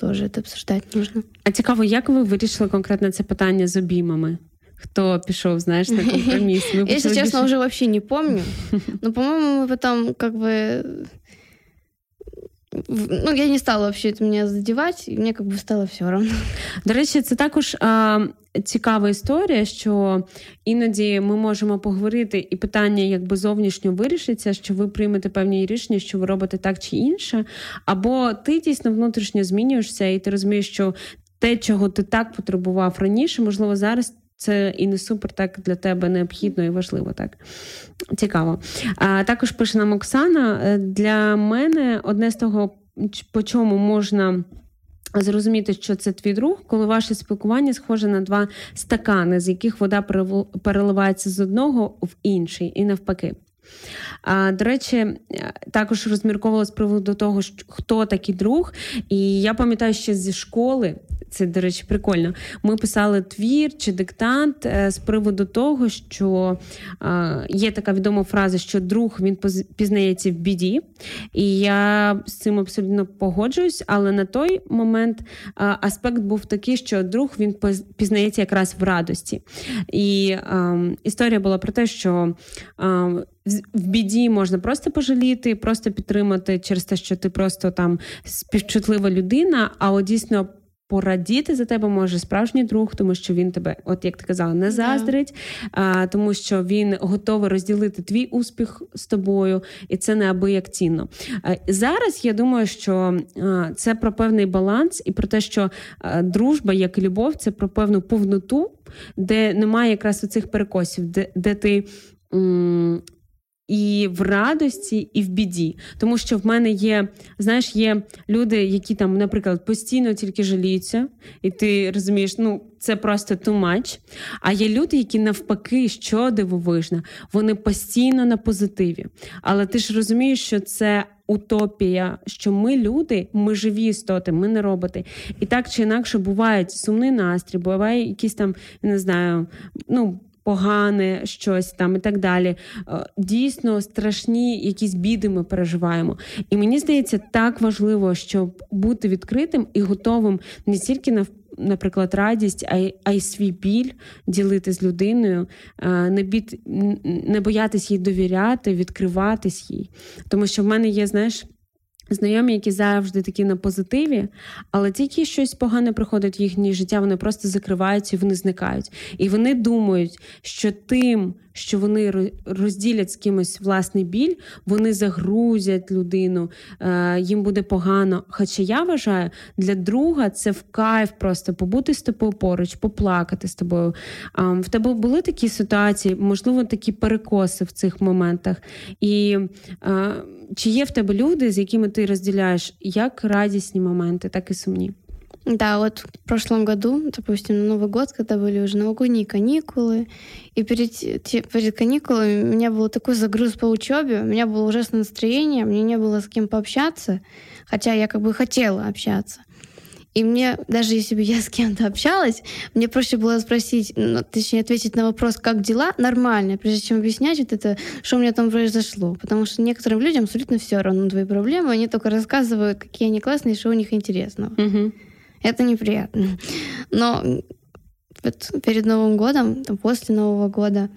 тоже это обсуждать нужно. А цікаво, як ви вирішили конкретно це питання з обіймами? Кто пішов, знаешь, на компромисс? Вы Если честно, уже вообще не помню. Но, по-моему, мы потом как бы Ну, я не стала вообще это меня задівати, і мені бы стало все равно. До речі, це також а, цікава історія, що іноді ми можемо поговорити, і питання якби зовнішньо вирішиться, що ви приймете певні рішення, що ви робите так чи інше, або ти дійсно внутрішньо змінюєшся, і ти розумієш, що те, чого ти так потребував раніше, можливо, зараз це і не супер так для тебе необхідно і важливо. Так цікаво. А також пише нам Оксана. Е, для мене одне з того, по чому можна. Зрозуміти, що це твій друг, коли ваше спілкування схоже на два стакани, з яких вода переливається з одного в інший, і навпаки. А, До речі, е, також розмірковувала з приводу того, хто такий друг. І я пам'ятаю, що зі школи це, до речі, прикольно. Ми писали твір чи диктант е, з приводу того, що є така відома фраза, що друг він пізнається в біді. І я з цим абсолютно погоджуюсь, але на той момент аспект був такий, що друг він пізнається якраз в радості. І ем, історія була про те, що. Ем, в біді можна просто пожаліти, просто підтримати через те, що ти просто там співчутлива людина. А от дійсно порадіти за тебе може справжній друг, тому що він тебе, от як ти казала, не заздрить, а, тому що він готовий розділити твій успіх з тобою, і це неабияк цінно. А, зараз я думаю, що а, це про певний баланс і про те, що а, дружба, як і любов, це про певну повноту, де немає якраз оцих перекосів, де, де ти. М- і в радості, і в біді. Тому що в мене є, знаєш, є люди, які там, наприклад, постійно тільки жаліються, і ти розумієш, ну це просто too much. А є люди, які навпаки, що дивовижно, вони постійно на позитиві. Але ти ж розумієш, що це. Утопія, що ми люди, ми живі істоти, ми не роботи. І так чи інакше бувають сумний настрій, буває якісь там, не знаю, ну погане щось там і так далі. Е, дійсно страшні якісь біди ми переживаємо. І мені здається, так важливо, щоб бути відкритим і готовим не тільки на Наприклад, радість, а й а й свій біль ділити з людиною, е, не бід, не боятись їй довіряти, відкриватись їй. Тому що в мене є, знаєш, Знайомі, які завжди такі на позитиві, але тільки щось погане приходить в їхнє життя, вони просто закриваються і вони зникають. І вони думають, що тим, що вони розділять з кимось власний біль, вони загрузять людину, е, їм буде погано. Хоча я вважаю, для друга це в кайф просто побути з тобою поруч, поплакати з тобою. В тебе були такі ситуації, можливо, такі перекоси в цих моментах. І е, чи є в тебе люди, з якими ти розділяєш як радісні моменти, так і сумні? Да, вот в прошлом году, допустим, на Новый год, когда были уже новогодние каникулы, и перед, перед каникулами у меня был такой загруз по учебе, у меня было ужасное настроение, мне не было с кем пообщаться, хотя я как бы хотела общаться. И мне, даже если бы я с кем-то общалась, мне проще было спросить, ну, точнее, ответить на вопрос, как дела, нормально, прежде чем объяснять вот это, что у меня там произошло. Потому что некоторым людям абсолютно все равно твои проблемы, они только рассказывают, какие они классные, что у них интересного. Угу. Это неприятно. Но вот перед Новым годом, после Нового года,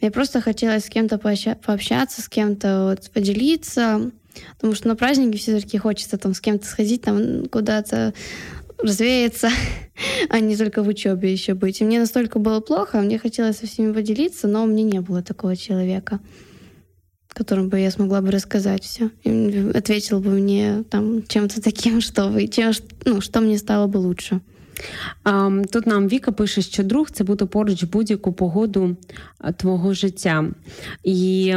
мне просто хотелось с кем-то пообщаться, с кем-то вот поделиться, потому что на праздники все-таки хочется там с кем-то сходить, там куда-то развеяться, а не только в учебе еще быть. И мне настолько было плохо, мне хотелось со всеми поделиться, но у меня не было такого человека, которому бы я смогла бы рассказать все. И ответил бы мне там чем-то таким, что вы, чем, ну, что мне стало бы лучше. Тут нам Віка пише, що друг це бути поруч будь-яку погоду твого життя. І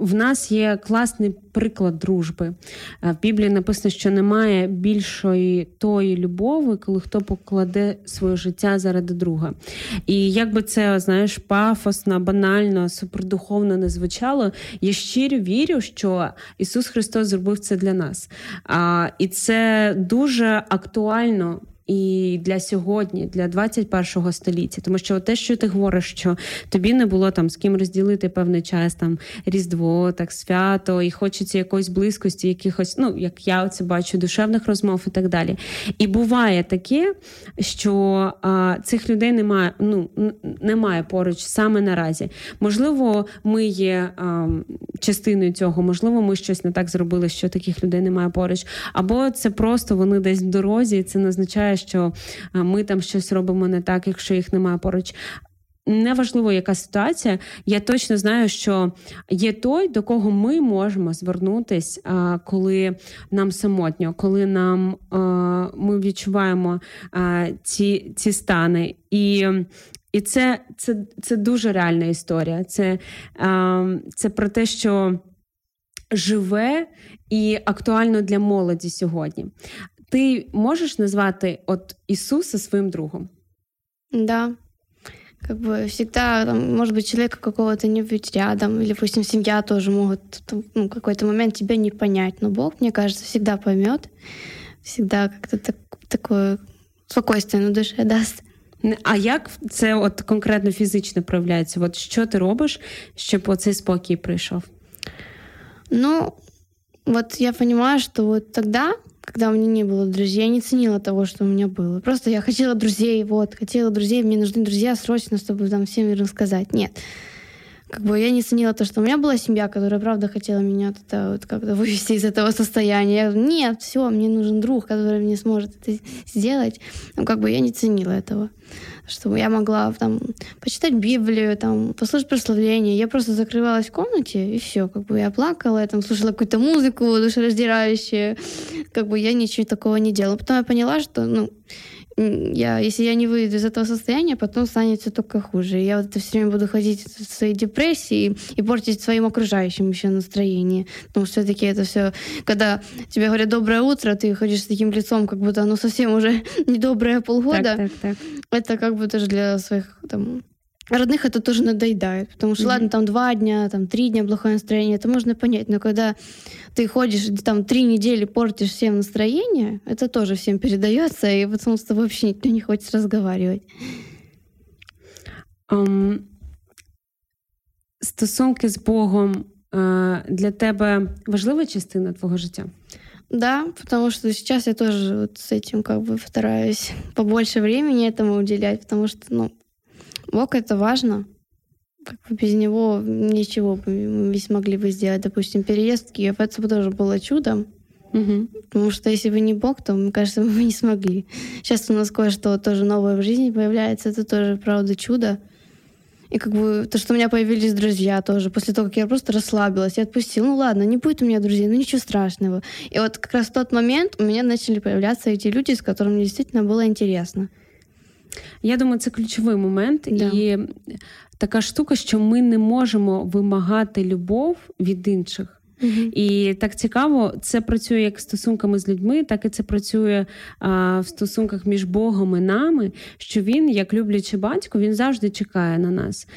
в нас є класний приклад дружби. Е, в Біблії написано, що немає більшої тої любові, коли хто покладе своє життя заради друга. І як би це знаєш, пафосно, банально, супердуховно не звучало, я щиро вірю, що Ісус Христос зробив це для нас. І це дуже актуально і для сьогодні, для 21-го століття. Тому що те, що ти говориш, що тобі не було там з ким розділити певний час, там різдво, так свято, і хочеться якоїсь близькості, якихось, ну як я це бачу, душевних розмов і так далі. І буває таке, що а, цих людей немає, ну немає поруч саме наразі. Можливо, ми є а, частиною цього, можливо, ми щось не так зробили, що таких людей немає поруч, або це просто вони десь в дорозі, і це не означає, що ми там щось робимо не так, якщо їх немає поруч. Неважливо, яка ситуація, я точно знаю, що є той, до кого ми можемо звернутися, коли нам самотньо, коли нам ми відчуваємо ці ці стани. І і це це, це дуже реальна історія. Це, Це про те, що живе і актуально для молоді сьогодні. Ти можешь назвать от Иисуса своим другом? Да. Как бы всегда, там, может быть, человека какого-то не быть рядом, или, допустим, семья тоже могут ну, какой-то момент тебя не понять. Но Бог, мне кажется, всегда поймет, всегда как-то так, такое спокойствие на душе даст. А як це от конкретно фізично проявляється? От що ти робиш, щоб оцей спокій прийшов? Ну, вот я понимаю, что вот тогда когда у меня не было друзей, я не ценила того, что у меня было. Просто я хотела друзей, вот, хотела друзей, мне нужны друзья срочно, чтобы там всем рассказать. Нет. Как бы я не ценила то, что у меня была семья, которая, правда, хотела меня это, вот как-то вывести из этого состояния. Я нет, все, мне нужен друг, который мне сможет это сделать. Но как бы я не ценила этого. Что я могла там почитать Библию, там, послушать прославление. Я просто закрывалась в комнате, и все. Как бы я плакала, я там слушала какую-то музыку душераздирающую. Как бы я ничего такого не делала. Потом я поняла, что, ну, я, если я не выйду из этого состояния, потом станет все только хуже. Я вот это все время буду ходить в своей депрессии и портить своим окружающим еще настроение. Потому что все-таки это все, когда тебе говорят доброе утро, ты ходишь с таким лицом, как будто оно совсем уже недоброе полгода. Так, так, так. Это как бы тоже для своих там родных это тоже надоедает, потому что, mm-hmm. ладно, там два дня, там три дня плохое настроение, это можно понять, но когда ты ходишь, там три недели портишь всем настроение, это тоже всем передается, и потом с тобой вообще никто не хочет разговаривать. Um, стосунки з Богом uh, для тебе важлива частина твого життя? Да, потому что сейчас я тоже вот с этим как бы стараюсь побольше времени этому уделять, потому что, ну, Бог это важно. Как бы без него ничего бы мы не смогли бы сделать. Допустим, переезд в Киев, это бы тоже было чудом. Угу. Потому что если бы не Бог, то, мне кажется, мы бы не смогли. Сейчас у нас кое-что тоже новое в жизни появляется. Это тоже, правда, чудо. И как бы то, что у меня появились друзья тоже, после того, как я просто расслабилась и отпустила, ну ладно, не будет у меня друзей, ну ничего страшного. И вот как раз в тот момент у меня начали появляться эти люди, с которыми действительно было интересно. Я думаю, це ключовий момент, да. і така штука, що ми не можемо вимагати любов від інших. І так цікаво, це працює як стосунками з людьми, так і це працює а, в стосунках між Богом і нами. Що він, як люблячий батько, він завжди чекає на нас,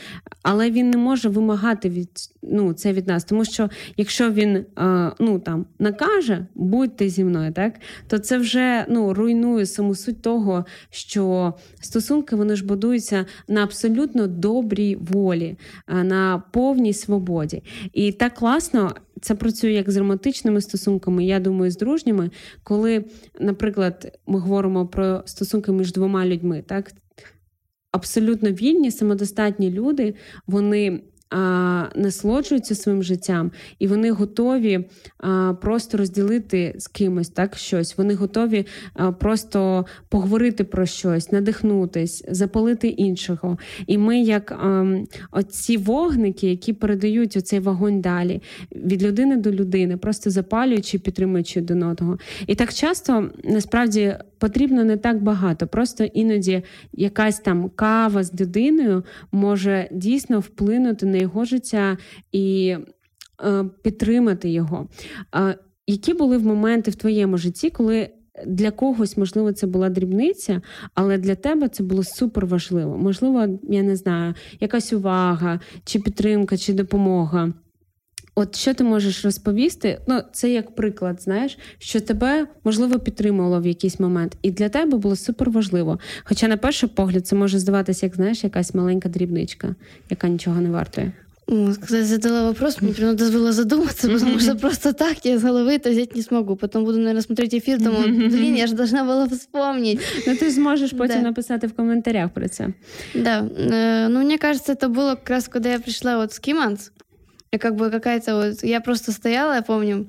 але він не може вимагати від ну, це від нас. Тому що якщо він а, ну там накаже, будьте зі мною, так то це вже ну руйнує саму суть того, що стосунки вони ж будуються на абсолютно добрій волі, на повній свободі. І так класно це працює як з романтичними стосунками, я думаю, з дружніми, коли, наприклад, ми говоримо про стосунки між двома людьми, так абсолютно вільні, самодостатні люди, вони а, насолоджуються своїм життям, і вони готові просто розділити з кимось так щось. Вони готові просто поговорити про щось, надихнутись, запалити іншого. І ми, як оці вогники, які передають оцей вогонь далі від людини до людини, просто запалюючи, підтримуючи один одного. І так часто насправді потрібно не так багато. Просто іноді якась там кава з людиною може дійсно вплинути на його життя і е, підтримати його. Е, які були в моменти в твоєму житті, коли для когось, можливо, це була дрібниця, але для тебе це було супер важливо. Можливо, я не знаю, якась увага, чи підтримка, чи допомога. От що ти можеш розповісти? Ну, це як приклад, знаєш, що тебе можливо підтримувало в якийсь момент, і для тебе було супер важливо. Хоча, на перший погляд, це може здаватися, як знаєш, якась маленька дрібничка, яка нічого не вартує. Когда задала вопрос, мне прям надо было задуматься, потому что просто так я с головы это взять не смогу. Потом буду, наверное, смотреть эфир, думаю, блин, я же должна была вспомнить. Ну, ты сможешь потом да. написать в комментариях про это. Да. Ну, мне кажется, это было как раз, когда я пришла вот с Киманс. И как бы какая-то вот... Я просто стояла, я помню,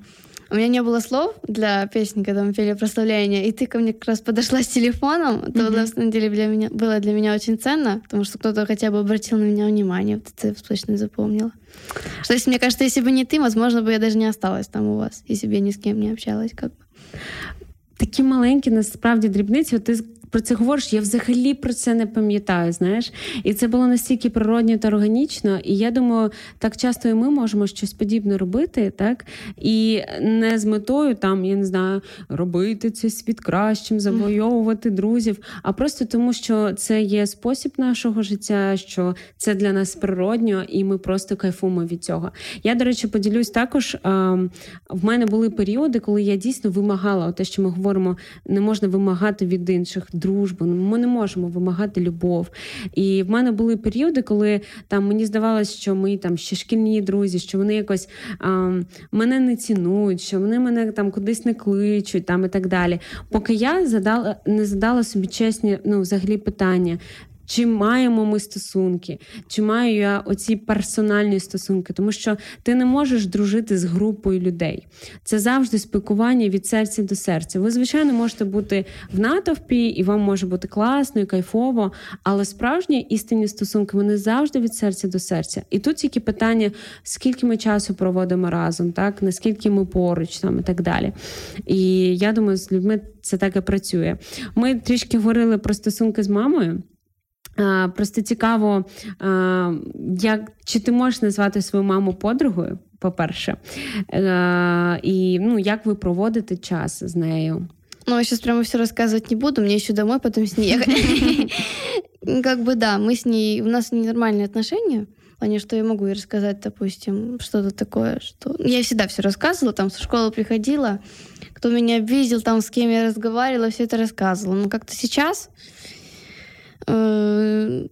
у меня не было слов для песни, когда мы пели прославление, и ты ко мне как раз подошла с телефоном. Это mm-hmm. на самом деле для меня, было для меня очень ценно, потому что кто-то хотя бы обратил на меня внимание. Вот это я точно запомнила. Что если, мне кажется, если бы не ты, возможно, бы я даже не осталась там у вас, если бы я ни с кем не общалась. Как бы. Такі маленькі насправді дрібниці. Ти про це говориш, я взагалі про це не пам'ятаю. Знаєш, і це було настільки природньо та органічно. І я думаю, так часто і ми можемо щось подібне робити, так і не з метою там, я не знаю, робити цей світ кращим, завойовувати друзів, а просто тому, що це є спосіб нашого життя, що це для нас природньо, і ми просто кайфуємо від цього. Я, до речі, поділюсь також. В мене були періоди, коли я дійсно вимагала те, що ми говоримо, не можна вимагати від інших дружбу. Ну, ми не можемо вимагати любов. І в мене були періоди, коли там мені здавалося, що мої там ще шкільні друзі, що вони якось а, мене не цінують, що вони мене там кудись не кличуть, там і так далі. Поки я задала не задала собі чесні, ну взагалі питання. Чи маємо ми стосунки, чи маю я оці персональні стосунки, тому що ти не можеш дружити з групою людей. Це завжди спілкування від серця до серця. Ви, звичайно, можете бути в натовпі, і вам може бути класно і кайфово, але справжні істинні стосунки вони завжди від серця до серця. І тут тільки питання, скільки ми часу проводимо разом, так наскільки ми поруч там і так далі. І я думаю, з людьми це так і працює. Ми трішки говорили про стосунки з мамою. Просто цікаво, як чи ти можеш назвати свою маму подругою, по-перше, і ну, як ви проводите час з нею? Ну, я сейчас прямо все рассказывать не буду, мне еще домой потом с ней ехать. Как бы да, мы с ней, у нас нормальные отношения, плане, что я могу ей рассказать, допустим, что-то такое, что... Я всегда все рассказывала, там, со школы приходила, кто меня обидел, там, с кем я разговаривала, все это рассказывала. Но как-то сейчас э,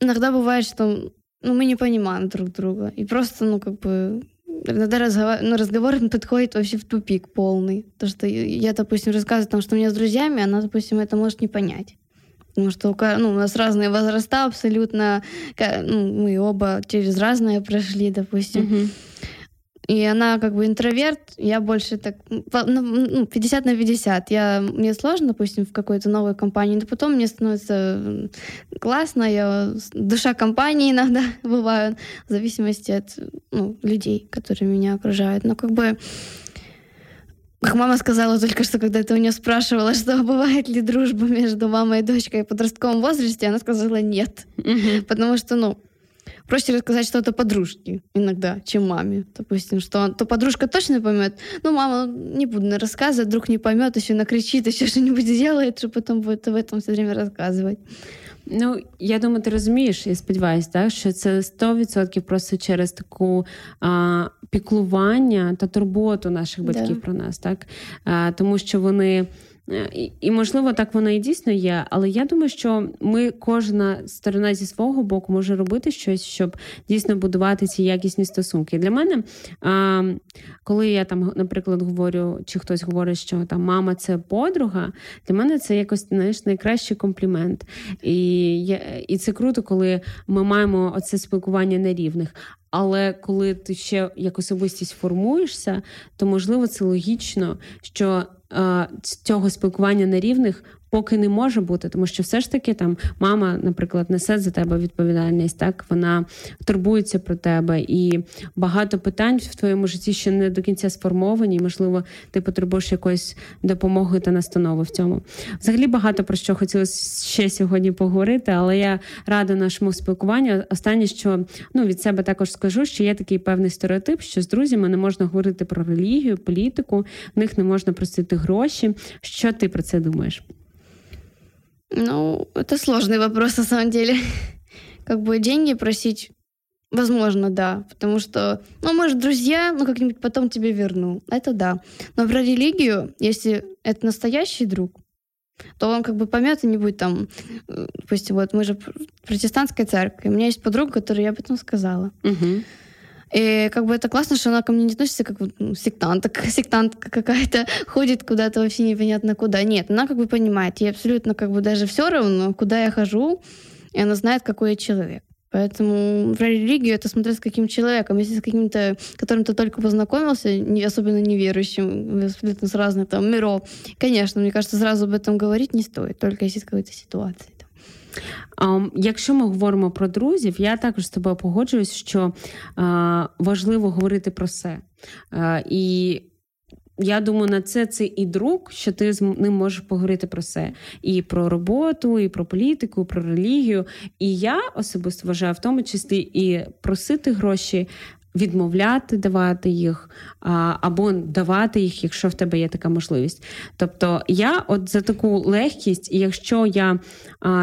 иногда бывает, что ну, мы не понимаем друг друга. И просто, ну, как бы, иногда разговор, ну, разговор подходит вообще в тупик полный. То, что я, допустим, рассказываю, там, что у меня с друзьями, она, допустим, это может не понять. Потому что ну, у нас разные возраста абсолютно. Ну, мы оба через разные прошли, допустим. Uh-huh. И она как бы интроверт, я больше так, ну, 50 на 50. Я, мне сложно, допустим, в какой-то новой компании, но потом мне становится классно, я душа компании иногда бываю, в зависимости от ну, людей, которые меня окружают. Но как бы как мама сказала только что, когда ты у нее спрашивала, что бывает ли дружба между мамой и дочкой в подростковом возрасте, она сказала нет. Угу. Потому что, ну, проще рассказать что-то подружке иногда, чем маме. Допустим, что то подружка точно поймет. Ну, мама, не буду рассказывать, друг не поймет, еще накричит, еще что-нибудь сделает, что потом будет в этом все время рассказывать. Ну, я думаю, ти розумієш, я сподіваюся, так, що це 100% просто через таку а, піклування та турботу наших батьків да. про нас, так? А, Тому що вони. Е, і, і, можливо, так воно і дійсно є, але я думаю, що ми, кожна сторона зі свого боку, може робити щось, щоб дійсно будувати ці якісні стосунки. Для мене, а, коли я там, наприклад, говорю, чи хтось говорить, що там мама це подруга, для мене це якось знаєш, найкращий комплімент. І, І це круто, коли ми маємо оце спілкування на рівних. Але коли ти ще як особистість формуєшся, то можливо це логічно, що цього спілкування на рівних поки не може бути, тому що все ж таки там мама, наприклад, несе за тебе відповідальність, так вона турбується про тебе, і багато питань в твоєму житті ще не до кінця сформовані. Можливо, ти потребуєш якоїсь допомоги та настанови в цьому. Взагалі багато про що хотілося ще сьогодні поговорити, але я рада нашому спілкуванню. Останнє, що ну від себе також скажу, що є такий певний стереотип, що з друзями не можна говорити про релігію, політику, в них не можна просити гроші. Що ти про це думаєш? Ну, это сложный вопрос на самом деле. Как бы деньги просить, возможно, да. Потому что, ну, может, друзья, ну, как-нибудь потом тебе верну. Это да. Но про религию, если это настоящий друг, то он как бы поймет и не будет там, допустим, вот мы же протестантская церковь. У меня есть подруга, которой я об этом сказала. Угу. И как бы это классно, что она ко мне не относится как ну, сектантка, сектантка какая-то, ходит куда-то вообще непонятно куда. Нет, она как бы понимает, ей абсолютно как бы даже все равно, куда я хожу, и она знает, какой я человек. Поэтому про религию это смотреть с каким человеком. Если с каким-то, которым ты только познакомился, не, особенно неверующим, абсолютно с разных там миров, конечно, мне кажется, сразу об этом говорить не стоит, только если с какой-то ситуации. Якщо ми говоримо про друзів, я також з тобою погоджуюсь, що важливо говорити про все. І я думаю, на це це і друг, що ти з ним можеш поговорити про все. І про роботу, і про політику, і про релігію. І я особисто вважаю в тому числі і просити гроші відмовляти, давати їх, або давати їх, якщо в тебе є така можливість. Тобто я от за таку легкість, і якщо я,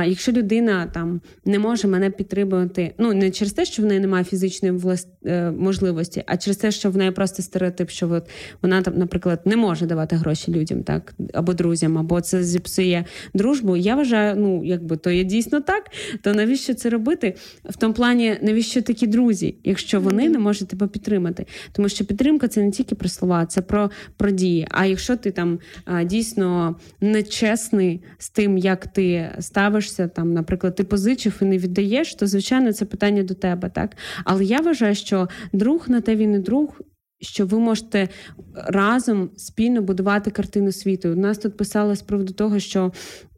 якщо людина там не може мене підтримувати, ну не через те, що в неї немає фізичної влас... Е, можливості, а через те, що в неї просто стереотип, що от вона там, наприклад, не може давати гроші людям, так або друзям, або це зіпсує дружбу. Я вважаю, ну якби то є дійсно так, то навіщо це робити? В тому плані, навіщо такі друзі, якщо вони не можуть зможе тебе підтримати. Тому що підтримка це не тільки про слова, це про, про дії. А якщо ти там дійсно нечесний з тим, як ти ставишся, там, наприклад, ти позичив і не віддаєш, то звичайно це питання до тебе, так. Але я вважаю, що друг на те він і друг, що ви можете разом спільно будувати картину світу. У нас тут писали з приводу того, що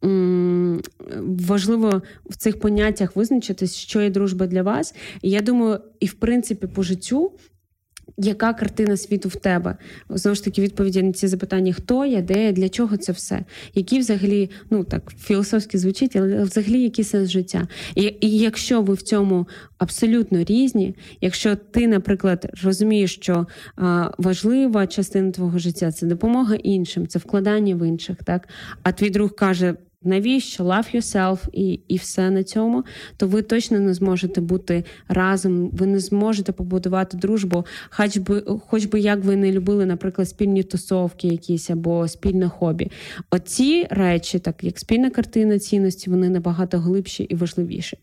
м- важливо в цих поняттях визначитись, що є дружба для вас. І я думаю, і в принципі по життю яка картина світу в тебе? Знову ж таки, відповіді на ці запитання: хто я, де я, для чого це все? Які взагалі, ну так філософськи звучить, але взагалі який сенс життя? І, і якщо ви в цьому абсолютно різні, якщо ти, наприклад, розумієш, що а, важлива частина твого життя це допомога іншим, це вкладання в інших, так а твій друг каже навіщо love yourself і і все на цьому, то ви точно не зможете бути разом, ви не зможете побудувати дружбу, хоч би хоч би як ви не любили, наприклад, спільні тусовки, якісь або спільне хобі. Оці речі, так як спільна картина цінності, вони набагато глибші і важливіші.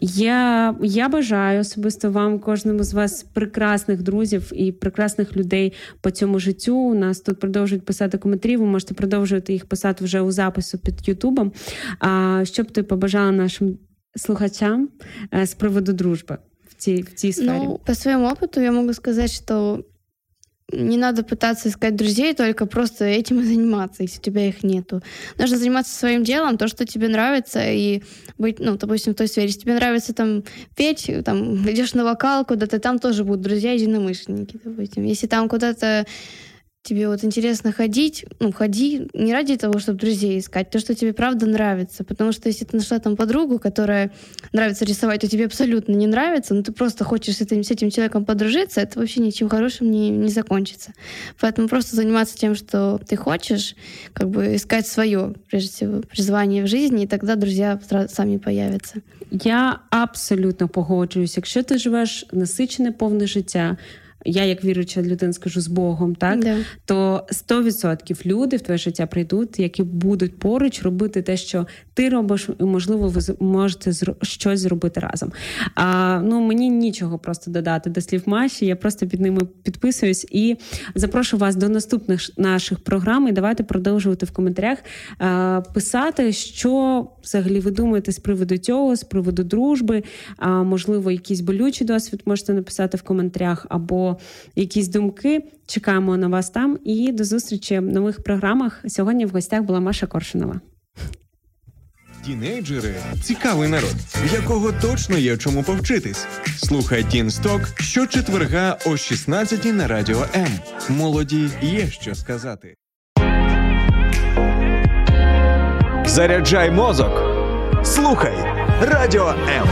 Я я бажаю особисто вам, кожному з вас, прекрасних друзів і прекрасних людей по цьому життю. У нас тут продовжують писати коментарі. Ви можете продовжувати їх писати вже у запису під Ютубом. А що б ти побажала нашим слухачам з э, приводу дружби в цій, в цій сфері? Ну, по своему опыту я могу сказать, что не надо пытаться искать друзей, только просто этим и заниматься, если у тебя их нету. Нужно заниматься своим делом, то, что тебе нравится, и быть, ну, допустим, в той сфере. Если тебе нравится там петь, там, идешь на вокал куда-то, там тоже будут друзья единомышленники, допустим. Если там куда-то тебе вот интересно ходить, ну, ходи не ради того, чтобы друзей искать, то, что тебе правда нравится. Потому что если ты нашла там подругу, которая нравится рисовать, а тебе абсолютно не нравится, но ты просто хочешь с этим, с этим человеком подружиться, это вообще ничем хорошим не, не закончится. Поэтому просто заниматься тем, что ты хочешь, как бы искать свое, прежде всего, призвание в жизни, и тогда друзья сами появятся. Я абсолютно погоджуюсь. Якщо ти живеш насичене повне життя, я, як віруюча людина, скажу з Богом, так да. то 100% люди в твоє життя прийдуть, які будуть поруч робити те, що ти робиш, і можливо, ви можете щось зробити разом. А ну мені нічого просто додати до слів Маші. Я просто під ними підписуюсь і запрошую вас до наступних наших програм. І давайте продовжувати в коментарях а, писати, що взагалі ви думаєте з приводу цього, з приводу дружби. А можливо, якийсь болючий досвід можете написати в коментарях або якісь думки. Чекаємо на вас там і до зустрічі в нових програмах. Сьогодні в гостях була Маша Коршунова. Тінейджери цікавий народ, в якого точно є чому повчитись. Слухай Тінсток щочетверга о 16 на радіо М. Молоді є що сказати. Заряджай мозок. Слухай радіо М.